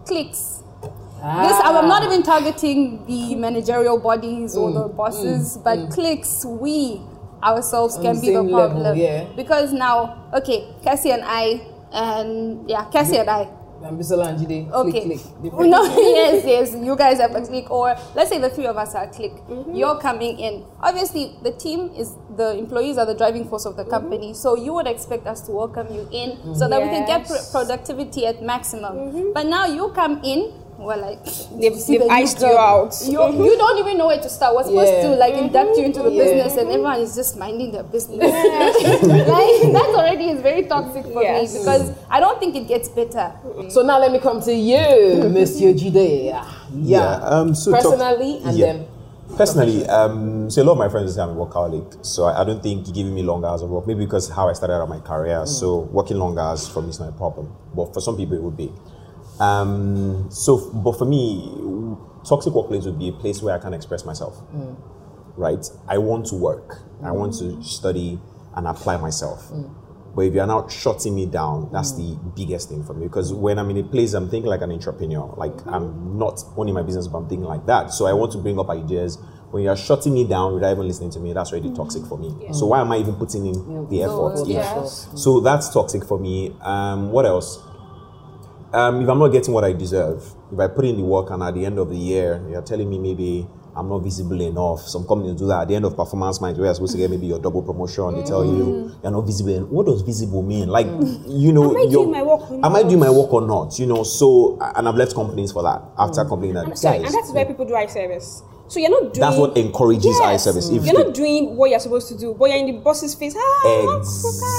E: Clicks. This I'm I'm not even targeting the managerial bodies or the bosses, but clicks. We ourselves
C: On
E: can
C: the
E: be the
C: same level,
E: problem
C: yeah.
E: because now, okay, Kassie and I, and yeah, Kassie and I,
C: And Bisola and Jide,
E: Okay.
C: click, <laughs> click.
E: No, <laughs> yes, yes. You guys have a click, or let's say the three of us are a click. Mm-hmm. You're coming in. Obviously, the team is the employees are the driving force of the mm-hmm. company. So you would expect us to welcome you in so that we can get
B: Yes.
E: pro- productivity at maximum. Mm-hmm. But now you come in. We're like
B: They've-
E: see
B: they've
E: the
B: iced you out.
E: You, you don't even know where to start. We're supposed
C: Yeah.
E: to like induct you into the
C: Yeah.
E: business, and everyone is just minding their business. <laughs> like that already is very toxic for
B: Yes.
E: me because I don't think it gets better.
C: So now let me come to you, Monsieur <laughs> Jide. Yeah.
D: Yeah, um, so talk-
C: Personally, and
D: yeah.
C: then
D: Personally, um, so a lot of my friends say I'm a workaholic, so I, I don't think giving me long hours of work, maybe because how I started out my career, so working long hours for me is not a problem, but for some people it would be. Um, so, but for me, toxic workplace would be a place where I can express myself, mm. right? I want to work, I mm. want to study and apply myself. Mm. But if you're not shutting me down, that's the biggest thing for me. Because when I'm in a place, I'm thinking like an entrepreneur. Like mm-hmm. I'm not owning my business, but I'm thinking like that. So I want to bring up ideas. When you're shutting me down without even listening to me, that's already mm-hmm. toxic for me. So why am I even putting in the effort? Yeah. So that's toxic for me. Um, what else? Um, if I'm not getting what I deserve, if I put in the work and at the end of the year, you're telling me maybe I'm not visible enough. Some companies do that at the end of performance management, where you're supposed to get maybe your double promotion. They tell you you're not visible. What does visible mean? Like, you know,
B: Am I doing my work or
D: Am I doing my
B: not?
D: work or not? You know, so and I've left companies for that after complaining that
B: Sorry, and that's why people do eye service. So you're not doing.
D: That's what encourages eye
B: Yes.
D: service. If
B: you're
D: the-
B: not doing what you're supposed to do, but you're in the boss's face. Ah,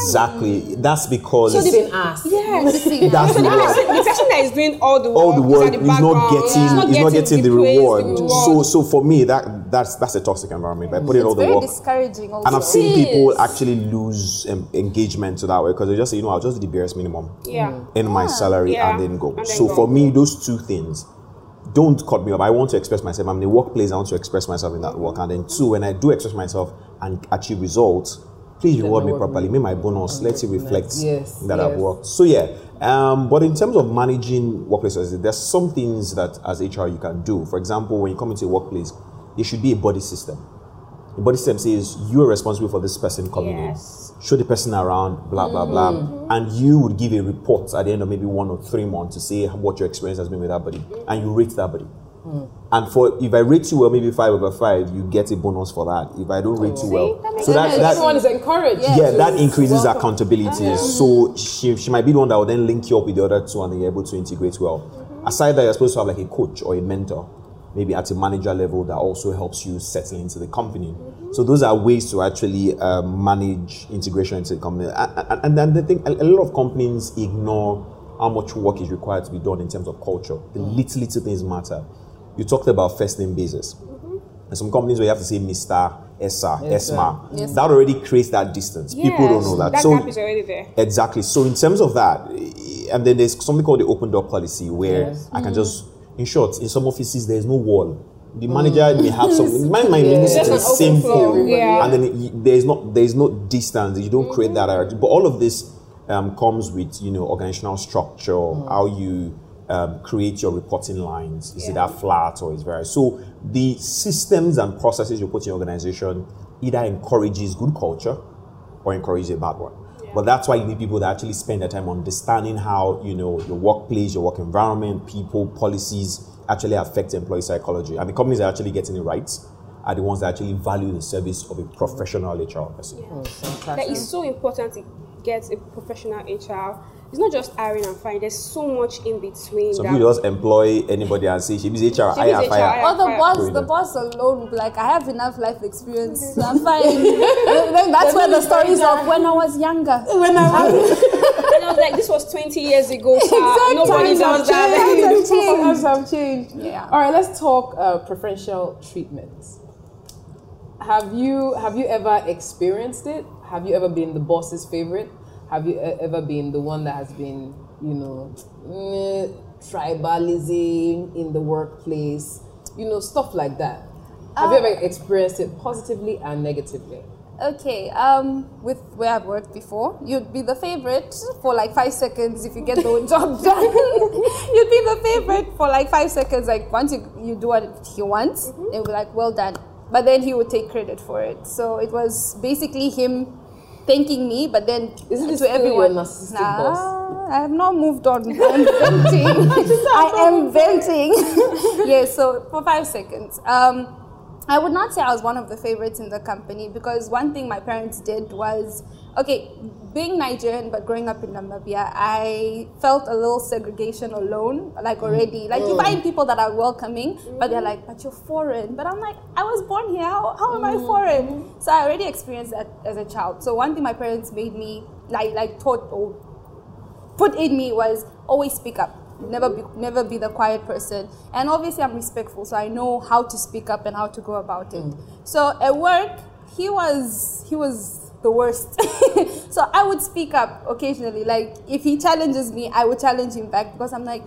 D: Exactly. That's because
B: So the-
C: Same ass.
B: Yes.
D: that's
B: So the
D: the
B: person, the person that is doing all the work,
D: all the
B: is
D: work
B: at the
D: is not
B: background,
D: getting
B: is
D: is not getting the
B: praise,
D: reward.
B: the
D: So so for me that that's that's a toxic environment. By putting all
E: It's
D: the
E: very
D: work
E: discouraging. Also.
D: and I've seen people actually lose um, engagement to that way because they just say, you know, I'll just do the barest minimum
B: Yeah.
D: in my salary
B: Yeah.
D: and then go.
B: And then
D: so
B: go.
D: for me, those two things don't cut me off. I want to express myself. I'm in a workplace. I want to express myself in that work. And then two, when I do express myself and achieve results, please reward me properly. Make my bonus. Let it reflect
C: Yes,
D: that I've worked. So yeah. Um, but in terms of managing workplaces, there's some things that as HR you can do. For example, when you come into a workplace, there should be a body system. The body system says you are responsible for this person coming
B: Yes.
D: in. Show the person around, blah blah blah, and you would give a report at the end of maybe one or three months to say what your experience has been with that body, and you rate that body. And for if I rate you well, maybe five over five, you get a bonus for that. If I don't rate you well, so that, that
C: everyone is encouraged.
D: yeah,
C: to
D: that increases
C: welcome-
D: accountability. So she, she might be the one that will then link you up with the other two and then you're able to integrate well. Aside that, you're supposed to have like a coach or a mentor, maybe at a manager level that also helps you settle into the company. So those are ways to actually um, manage integration into the company. And, then the thing, a, lot of companies ignore how much work is required to be done in terms of culture. The little, little things matter. You talked about first name basis. And some companies where you have to say Mr. Esa,
C: Yes.
D: Esma. That already creates that distance. People don't know that.
B: That
D: so
B: gap is already there.
D: exactly. So in terms of that, and then there's something called the open door policy where
C: Yes.
D: I can just, in short, in some offices there's no wall. The manager may have some. Mine might be
C: Just
D: the same thing,
B: yeah.
D: and then it, there's not there's no distance. You don't create that hierarchy. But all of this um, comes with you know organizational structure, how you um, create your reporting lines? Is it that flat or is very so? The systems and processes you put in your organization either encourages good culture or encourages a bad one. But that's why you need people that actually spend their time understanding how you know your workplace, your work environment, people, policies actually affect employee psychology. And the companies that are actually getting it right are the ones that actually value the service of a professional HR person.
B: That oh, is so important to get a professional HR. It's not just hiring and firing. There's so much in between.
D: Some
B: that-
D: people just employ anybody and say, "She's HR,
B: She
D: hire,
B: is HR,
D: fire."
B: hire.
E: Or the boss, the boss alone like, I have enough life experience, so <laughs> I'm fine. <laughs> Then That's where the stories of when I was younger.
A: When I was <laughs>
B: and I was like, this was 20 years ago, sir.
E: Exactly.
B: Nobody
E: Times
B: does
E: have
B: that.
E: changed.
A: times have changed.
E: Yeah.
A: All right, let's talk uh, preferential treatment. Have you have you ever experienced it? Have you ever been the boss's favorite? Have you ever been the one that has been, you know, tribalism in the workplace? You know, stuff like that. Have you ever experienced it positively and negatively?
E: Okay, um, with where I've worked before, you'd be the favorite for like five seconds if you get the <laughs> job done. <laughs> you'd be the favorite for like five seconds. Like once you, you do what he wants,
A: Mm-hmm.
E: it'll be like, well done. But then he would take credit for it. So it was basically him thanking me, but then
A: Isn't
E: to everyone.
A: your narcissistic
E: nah,
A: boss?
E: I have not moved on. I'm venting. <laughs> I am venting. <laughs> yeah, so for five seconds. Um, I would not say I was one of the favorites in the company because one thing my parents did was okay, being Nigerian but growing up in Namibia, I felt a little segregation alone, like mm. already. Like you oh. find people that are welcoming, but they're like, but you're foreign. But I'm like, I was born here. How, how am I mm. foreign? So I already experienced that as a child. So one thing my parents made me like like taught or put in me was always speak up never be never be the quiet person and obviously i'm respectful so i know how to speak up and how to go about it mm. so at work he was he was the worst. <laughs> So i would speak up occasionally. Like if he challenges me i would challenge him back because i'm like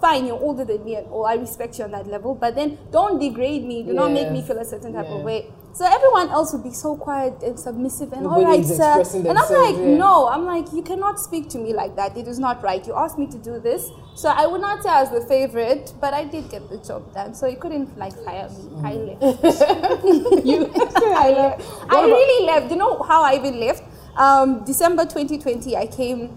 E: fine you're older than me and all i respect you on that level but then don't degrade me do not make me feel a certain type
A: Yeah.
E: of way so everyone else would be so quiet and submissive and all right sir and i'm like
A: yeah.
E: no I'm like, you cannot speak to me like that. It is not right. You asked me to do this. So I would not say I was the favorite, but I did get the job done. So you couldn't like fire me. I
A: Mm.
E: left. <laughs>
A: You <laughs>
E: I left. I really left. You know how I even left? Um, December 2020, I came.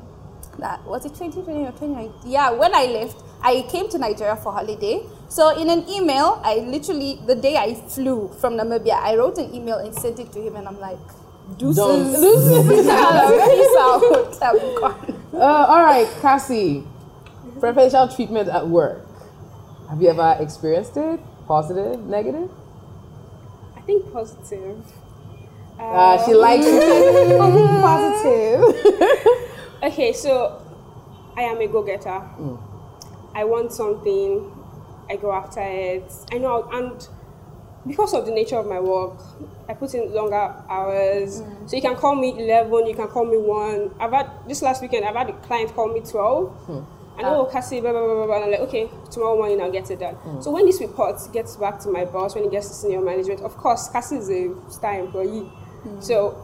E: That was it 2020 or 2019? Yeah, when I left, I came to Nigeria for holiday. So in an email, I literally the day I flew from Namibia, I wrote an email and sent it to him, and I'm like, deuces,
A: Done.
E: peace out, peace out, I'm gone.
A: Uh, all right, Kassie. Preferential treatment at work. Have you ever experienced it? Positive, negative?
B: I think positive.
A: Uh, she likes it. <laughs> Positive. <laughs>
B: Okay, so I am a go-getter. I want something, I go after it. I know, how- and because of the nature of my work, I put in longer hours. Mm. So you can call me eleven, you can call me one. I've had this last weekend. I've had a client call me twelve. Hmm. I know, oh, Kassie, blah, blah, blah, blah, blah. And I'm like, okay, tomorrow morning I'll get it done. Hmm. So when this report gets back to my boss, when it gets to senior management, of course, Kassie is a star employee. Hmm. So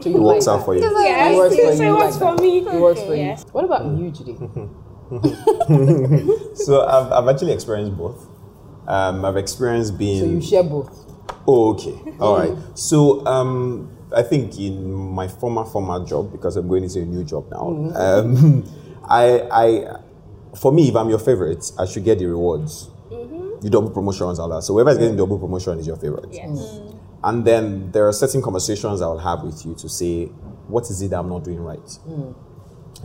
A: So
D: It works
A: like
D: out
A: that.
D: for you.
B: Yes,
A: It works for you,
B: it works for me.
A: It works for you. What about you, Jide? <laughs>
D: So I've, I've actually experienced both. Um, I've experienced being.
A: So you share both.
D: Oh, okay. All right. <laughs> So, um, I think in my former former job, because I'm going into a new job now, um, <laughs> I, I, for me, if I'm your favorite, I should get the rewards, the double promotions, all that. So whoever is getting double promotion is your favorite.
B: Yes.
D: And then there are certain conversations I will have with you to say, what is it that I'm not doing right?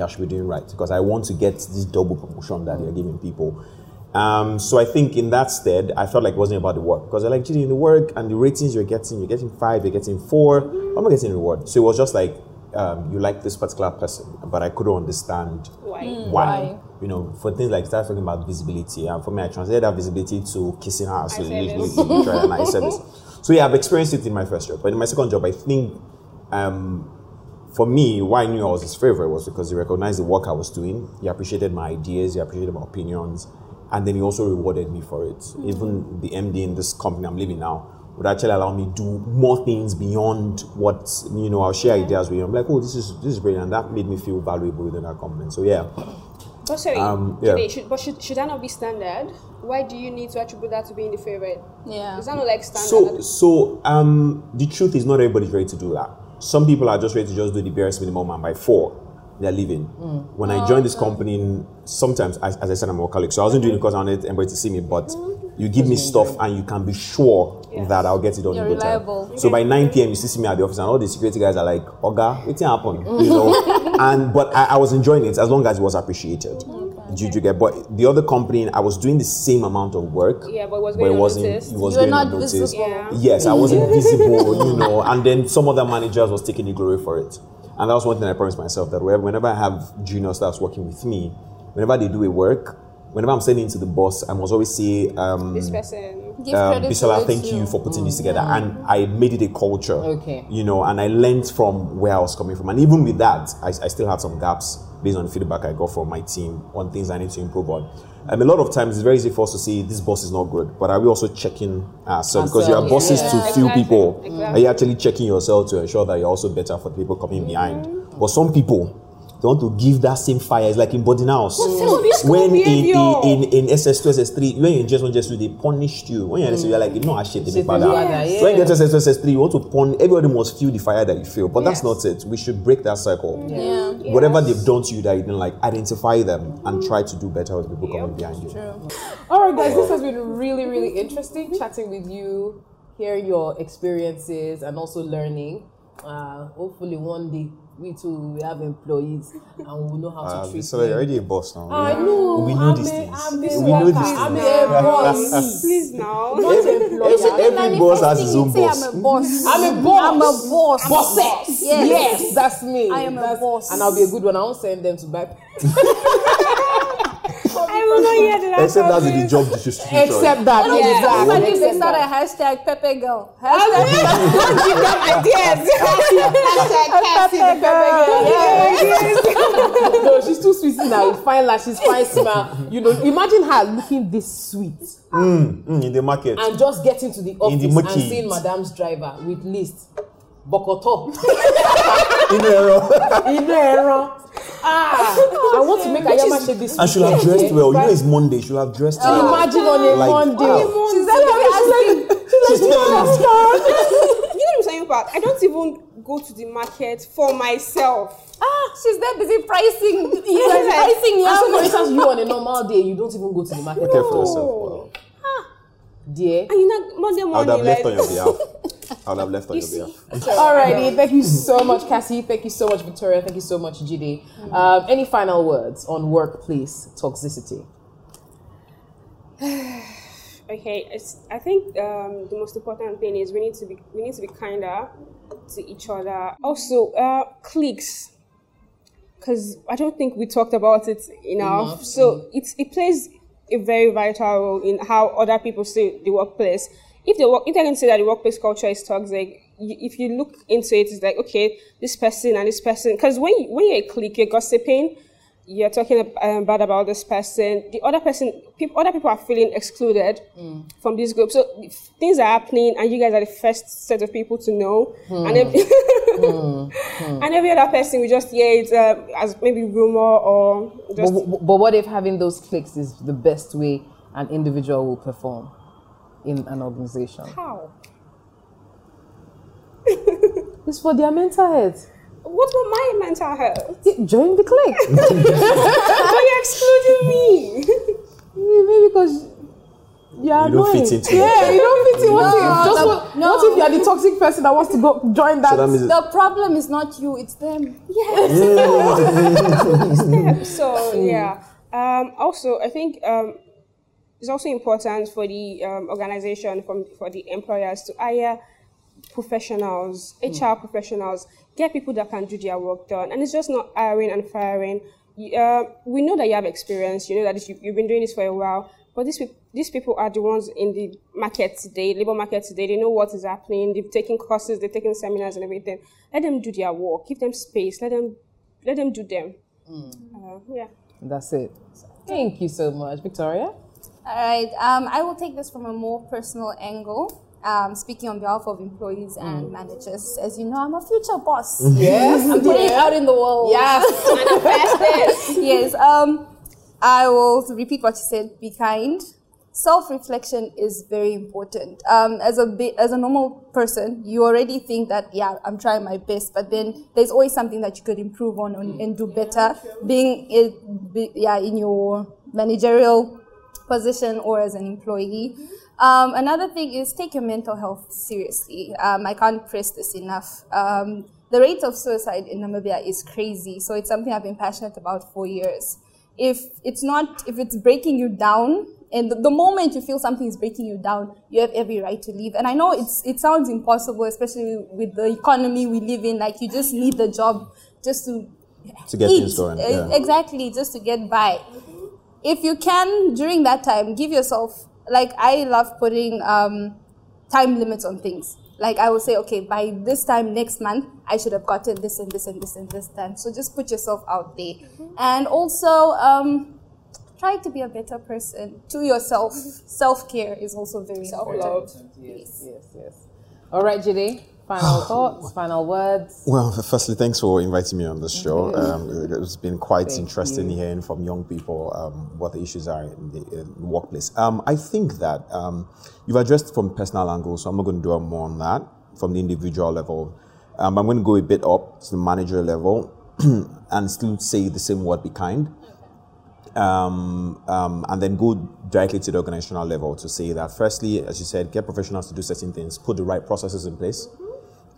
D: I should be doing right because I want to get this double promotion that you're giving people. Um, so I think in that stead, I felt like it wasn't about the work because I like, Judy, in the work and the ratings you're getting, you're getting five, you're getting 4 I'm not getting reward. So it was just like, um, you like this particular person, but I couldn't understand
B: Why?
D: why. You know, for things like start talking about visibility, and for me, I translated that visibility to kissing her. So
B: I
D: usually
B: service.
D: you try and I service. So yeah, I've experienced it in my first job, but in my second job, I think um, for me, why I knew I was his favorite was because he recognized the work I was doing. He appreciated my ideas. He appreciated my opinions, and then he also rewarded me for it. Even the MD in this company I'm living now would actually allow me to do more things beyond what you know. I'll share ideas with you. I'm like, oh, this is this is brilliant. And that made me feel valuable within that company. So yeah,
B: But sorry,
D: Um, yeah.
B: today, should, but should, should that not be standard? Why do you need to attribute that to being the favorite?
E: Yeah.
B: Is that not like standard?
D: So, so um, the truth is, not everybody's ready to do that. Some people are just ready to just do the barest minimum, and by four, they're leaving. Mm. When I oh, joined this company, sometimes, as, as I said, I'm a workaholic, so I wasn't doing it because I wanted everybody to see me, but mm-hmm. you give me stuff, and you can be sure that I'll get it done
E: You're
D: in good time.
E: reliable.
D: So by 9 p.m., you see me at the office, and all the security guys are like, "Oga, what's happened?" You know. <laughs> and but I, I was enjoying it as long as it was appreciated. Mm. Do you, get? But the other company, I was doing the same amount of work.
B: Yeah, but it was
D: but
B: going
D: it wasn't.
B: unnoticed.
D: It was
E: You were
D: going
E: not
D: unnoticed.
E: visible.
B: Yeah.
D: Yes, I wasn't <laughs> visible, you know, and then some other managers was taking the glory for it. And that was one thing I promised myself that whenever whenever I have junior staffs working with me, whenever they do a work, whenever I'm sending it to the boss, I must always say, um,
B: this person.
D: Um, Bisola, thank
E: too.
D: you for putting this together. And I made it a culture.
A: Okay.
D: You know, and I learned from where I was coming from. And even with that, I, I still had some gaps based on the feedback I got from my team on things I need to improve on. Um, a lot of times it's very easy for us to say this boss is not good, but are we also checking ourselves? Because you are bosses
A: yeah.
D: to few people.
B: exactly.
D: Are you actually checking yourself to ensure that you're also better for the people coming behind? But some people, they want to give that same fire. It's like in boarding house.
B: some
D: when in, in, in, in SS2, SS3, when you're in just just they punished you. When you're in SS2, you're like, you know, I shit,
A: Shit,
D: father.
A: yes.
D: When you get to SS2, SS3, you want to punish, everybody must feel the fire that you feel. But that's not it. We should break that cycle.
E: Yeah.
D: Whatever they've done to you that you didn't like, identify them and try to do better with the people coming behind you. True.
A: All right, guys, this has been really, really interesting chatting with you, hearing your experiences, and also learning. Uh, hopefully, one day we too will have employees and we'll know how
D: Uh,
A: to treat
D: so you're
A: them.
D: already a boss now.
A: I know.
D: We know
A: I'm
D: these
A: a-
D: things.
A: I'm a
D: We know these
A: I'm
D: things.
A: a <laughs> boss.
B: Please now.
A: Not employer.
D: Every boss has his own
E: Say
D: boss.
E: I'm a boss.
A: I'm a boss.
E: I'm a boss.
A: Bosses.
E: Yes.
A: Yes, that's me.
E: I am a
A: That's-
E: boss.
A: And I'll be a good one. I won't send them to buy. <laughs> <laughs>
B: I will not hear that.
D: Except that's the job description.
A: Except that.
E: Yeah.
A: Exactly.
E: But if they start a hashtag Pepe Girl. Hashtag
B: Don't give them ideas. <laughs>
E: Hashtag Pepe Girl. <laughs>
A: no, she's too sweet now. Fine lashes, fine smile. You know, imagine her looking this sweet
D: Mm, in the market.
A: and just getting to the office the and
D: market.
A: seeing Madame's driver with list. Bokoto.
D: In error.
A: Inú ẹran. Ah, I want to make Ayama shake this.
D: And she'll have dressed well. You know it's Monday. She'll have dressed well.
A: Imagine on a
D: Like,
A: Monday.
D: wow.
E: She's asking.
D: She's telling me.
B: you know what I'm saying about? I don't even go to the market for myself.
E: Ah, she's there busy pricing. <laughs> You
B: Yes.
E: are pricing
A: And so, for
E: your
A: instance, you on a normal day, you don't even go to the market.
D: Care for yourself. Wow.
A: Dear.
B: And you know, Monday
D: I would
B: morning,
D: have left on
B: like,
D: your behalf. <laughs> I would have left on your behalf.
A: Alrighty, thank you so much, Kassie. Thank you so much, Victoria. Thank you so much, Jide. Um, any final words on workplace toxicity? <sighs>
B: okay, it's, I think um, the most important thing is we need to be we need to be kinder to each other. Also, uh, cliques, because I don't think we talked about it enough. So it's it plays a very vital role in how other people see the workplace. If the work, if they can say that the workplace culture is toxic, you, if you look into it, it's like okay, this person and this person. Because when you, when you're a clique, you're gossiping you're talking um, bad about this person. The other person, other people are feeling excluded from this group. So if things are happening, and you guys are the first set of people to know. And, every <laughs> and every other person, we just hear it um, as maybe rumor or just.
A: But, but, but what if having those clicks is the best way an individual will perform in an organization?
B: how? <laughs>
A: It's for their mental health.
B: What about my mental health?
A: Join the clique.
B: Why <laughs> are you excluding me?
A: Maybe because you are
D: You don't fit into
A: Yeah,
D: it.
A: you don't fit in. What
E: No,
A: if just
E: the-
A: what,
E: no.
A: what if you are the toxic person that wants to go join that?
D: So that means
E: The problem is not you, it's them. Yes. <laughs>
B: So yeah. Um, also, I think um, it's also important for the um, organization, from for the employers to hire professionals, HR professionals, get people that can do their work done, and it's just not hiring and firing. Uh, we know that you have experience. You know that this, you, you've been doing this for a while. But these people, these people are the ones in the market today, labor market today. They know what is happening. They've taken courses, they've taken seminars and everything. Let them do their work. Give them space. Let them, let them do them. Uh, yeah.
A: That's it. Thank you so much, Victoria.
E: All right. Um, I will take this from a more personal angle. Um, speaking on behalf of employees and managers, as you know, I'm a future boss. <laughs>
A: Yes,
E: I'm putting it out in the world.
A: Yes. <laughs>
E: yes. Um, I will repeat what you said. Be kind. Self-reflection is very important. Um, as a as a normal person, you already think that yeah, I'm trying my best, but then there's always something that you could improve on and, and do better. Being it, be, yeah, in your managerial position or as an employee. Um, another thing is take your mental health seriously. Um, I can't press this enough. Um, the rate of suicide in Namibia is crazy, so it's something I've been passionate about for years. If it's not, if it's breaking you down, and the, the moment you feel something is breaking you down, you have every right to leave. And I know it's it sounds impossible, especially with the economy we live in. Like you just need the job just to
D: To get
E: eat.
D: things going, yeah.
E: Exactly, just to get by if you can during that time give yourself like i love putting um, time limits on things. Like i will say okay by this time next month i should have gotten this and this and this and this done. So just put yourself out there. And also um, try to be a better person to yourself. Self-care is also very important.
C: Yes, yes, yes. All right, Jide. Final <sighs> thoughts, final words.
D: Well, firstly, thanks for inviting me on the show. Um, it- it's been quite
C: Thank
D: interesting
C: you.
D: hearing from young people um, what the issues are in the, in the workplace. Um, I think that um, you've addressed from personal angle, so I'm not going to dwell more on that from the individual level. Um, I'm going to go a bit up to the manager level <clears throat> and still say the same word, be kind um, um, and then go directly to the organizational level to say that firstly, as you said, get professionals to do certain things, put the right processes in place.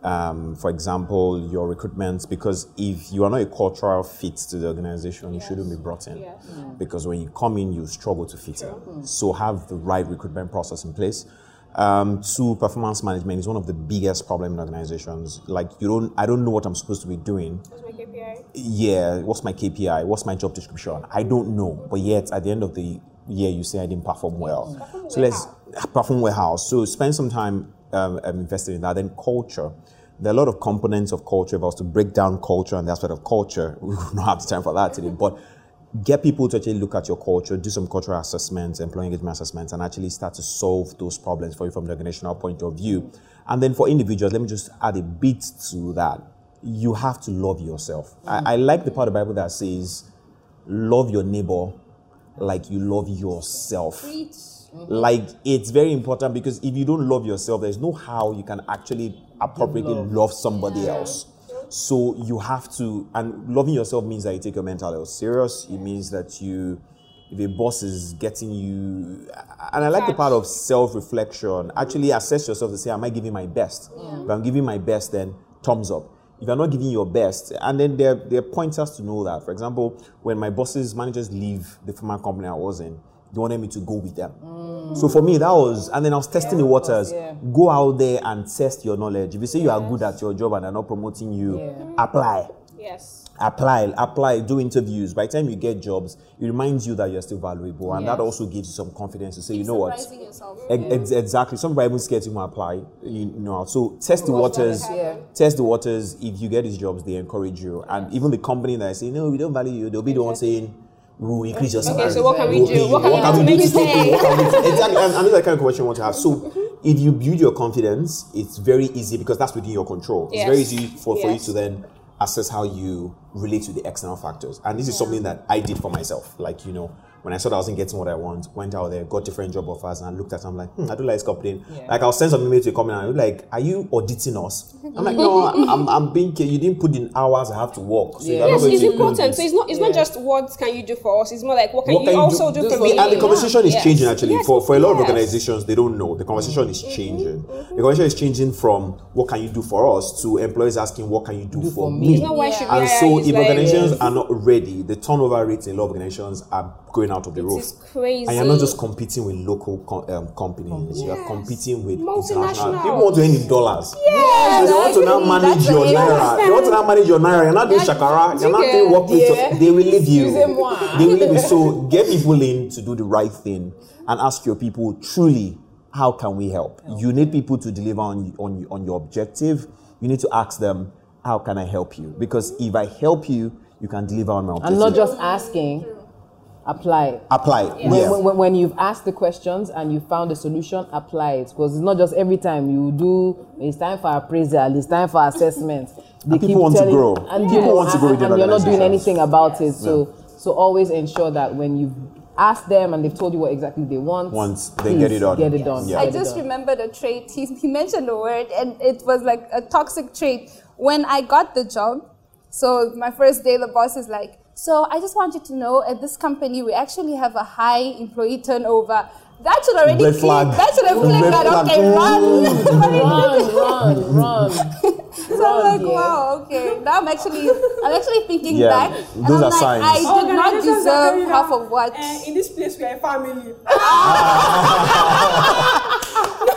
D: Um, for example, your recruitment, because if you are not a cultural fit to the organization, you shouldn't be brought in. Because when you come in, you struggle to fit in. So have the right recruitment process in place. Um, two, performance management is one of the biggest problem in organizations. Like you don't, I don't know what I'm supposed to be doing
B: That's my KPI.
D: yeah, what's my KPI? What's my job description? I don't know. But yet, at the end of the year, you say I didn't perform well. so let's perform well. How? So spend some time um, um, investing in that. Then culture. There are a lot of components of culture. If I was to break down culture and the aspect of culture, <laughs> we will not have time for that today. But get people to actually look at your culture, do some cultural assessments, employee engagement assessments, and actually start to solve those problems for you from the organizational point of view. And then for individuals, let me just add a bit to that. You have to love yourself. I, I like the part of the Bible that says, love your neighbor like you love yourself. Like it's very important because if you don't love yourself, there's no how you can actually appropriately love, somebody else. So you have to, and loving yourself means that you take your mental health serious. It means that you, if a boss is getting you, and I like the part of self-reflection. Actually, assess yourself to say, "Am I giving my best? If I'm giving my best, then thumbs up. If you're not giving your best, and then there, there are pointers to know that. For example, when my bosses, managers leave the former company I was in, they wanted me to go with them. So for me, that was, and then I was testing the waters.
C: yeah.
D: Go out there and test your knowledge. If you say you are good at your job and they're not promoting you, apply
B: Yes.
D: apply, apply, do interviews. By the time you get jobs, it reminds you that you're still valuable, and that also gives you some confidence to say, you know what,
E: Surprising yourself.
D: Ex- ex- exactly. Some people are even scared to apply. You know, so test the waters.
C: Yeah.
D: Test the waters. If you get these jobs, they encourage you, and even the company that say, no, we don't value you, they'll be the one saying. We will increase your salary.
B: so what can we do? What can we do to make
D: to
B: you
D: stay?
B: stay?
D: What can we do? Exactly. And, and that's the kind of question you want to have. So, if you build your confidence, it's very easy because that's within your control. It's very easy for, for you to then assess how you relate to the external factors. And this is something that I did for myself. Like, you know, when I saw that I wasn't getting what I want, went out there, got different job offers, and I looked at it, I'm like, hmm, I do like this company. Like, I'll send some email to a company, and I'm like, are you auditing us? I'm like, no, I'm, I'm being, ca- you didn't put in hours I have to work. So
C: Yeah.
B: Yes, it's important. So it's not it's not just what can you do for us. It's more like what can,
D: What
B: you,
D: can you
B: also
D: do-
B: do,
C: do
B: for
C: for
B: me.
C: me?
D: and the conversation is
B: Yes.
D: changing actually.
B: Yes,
D: for, for a lot of organizations, they don't know. The conversation is changing. The conversation is changing from what can you do for us to employees asking what can you do, for,
C: for
D: me.
C: me.
B: It's not why should we
D: And so if organizations are not ready, the turnover rates in a lot of organizations are going out of the
B: It
D: roof.
B: is crazy.
D: And you're not just competing with local co- um, companies, you're competing with international. People want to earn in dollars.
B: Yes,
D: they want to now manage your
E: what it
D: naira. They want to now manage your naira. You're not doing shakara. You're not doing workplace.
C: Yeah.
D: They will leave you. They will leave you. So get people in to do the right thing and ask your people truly, how can we help? You need people to deliver on, on, on your objective. You need to ask them, how can I help you? Because if I help you, you can deliver on my objective.
C: I'm not just asking, apply it.
D: apply.
C: When,
D: Yeah.
C: when, when you've asked the questions and you found a solution, apply it. Because it's not just every time you do, it's time for appraisal, it's time for assessment. They
D: people want to grow.
C: And,
D: People
C: you know,
D: want to grow
C: and,
D: within
C: and you're not doing anything about it. So
A: So always ensure that when you ask them and they've told you what exactly they want,
D: Once they get it done.
A: Get it done.
D: Yeah.
E: I just remembered a trait. He, he mentioned a word, and it was like a toxic trait. When I got the job, so my first day, the boss is like, So I just want you to know at this company, we actually have a high employee turnover. That should already
D: Red
E: click-
D: flag.
E: That should have clicked that,
D: flag.
E: okay, run. <laughs>
A: run, run, run. <laughs>
E: So I'm like, wow, okay. Now I'm actually, I'm actually thinking
D: Yeah,
E: back. and
D: those
E: I'm
D: are
E: like,
D: signs.
E: I did not deserve
B: very
E: half of what.
B: Uh, in this place, we are a family. <laughs>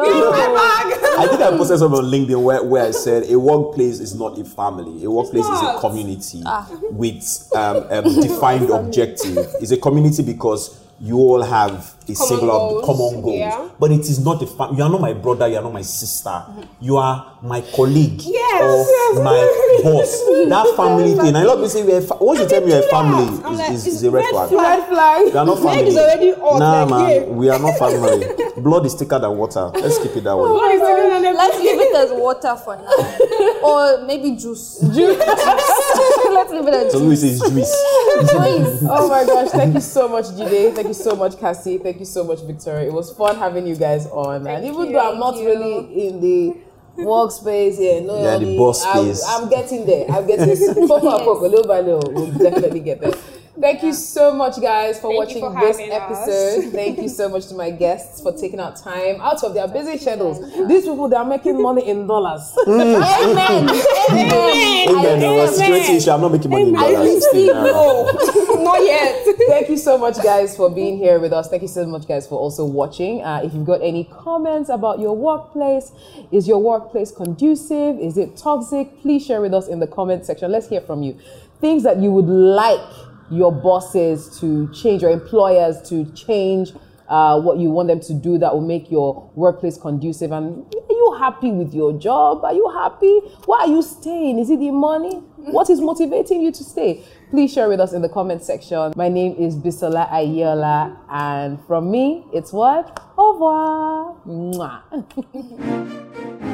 B: <laughs>
D: I think I posted something on LinkedIn where, where I said a workplace is not a family. A workplace is a
B: not.
D: community with um, <laughs> a defined objective. It's a community because you all have a singular
B: goals,
D: common goal.
B: yeah.
D: But it is not a family. You are not my brother. You are not my sister. You are my colleague
B: Yes,
D: or
B: yes,
D: my boss. <laughs> That family thing. I love to say we're. Fa- once you tell me you're a family,
B: I'm
D: is,
B: like,
D: is,
B: it's
D: is a red
B: red
D: flag.
B: flag.
A: Red <laughs> flag.
D: We are not family.
B: is already
D: Nah,
B: like,
D: man,
B: yeah.
D: we are not family. Blood is thicker than water. Let's keep it that way.
B: What is it gonna
E: Let's leave it as water for now. <laughs> or maybe juice. Juice. Let's leave it as
D: So
E: juice.
D: we say juice.
E: Juice. <laughs>
A: Oh my gosh, thank you so much, Jide. Thank you so much, Kassie. Thank you so much, Victoria. It was fun having you guys on. and even
B: you.
A: though I'm not
E: Thank
A: really in the workspace, yeah, no,
D: Yeah, the boss
A: I'm,
D: space.
A: I'm getting there. I'm getting there. Poco a poco, little by little, we'll definitely get there. Thank you so much, guys, for
B: Thank
A: watching
B: for
A: this
B: having us.
A: episode. <laughs> Thank you so much to my guests for taking out time out of their busy schedules. These people, they are making money in dollars. <laughs>
E: Amen. Amen.
D: Amen. No,
E: I
D: security issue. I'm not making money in dollars. It's still naira.
B: No, <laughs> not yet.
A: Thank you so much, guys, for being here with us. Thank you so much, guys, for also watching. Uh, if you've got any comments about your workplace, is your workplace conducive? Is it toxic? Please share with us in the comment section. Let's hear from you. Things that you would like your bosses to change, your employers to change. Uh, what you want them to do that will make your workplace conducive. And are you happy with your job? Are you happy? Why are you staying? Is it the money? What is motivating you to stay? Please share with us in the comment section. My name is Bisola Aiyeola and from me it's what? Au revoir. <laughs>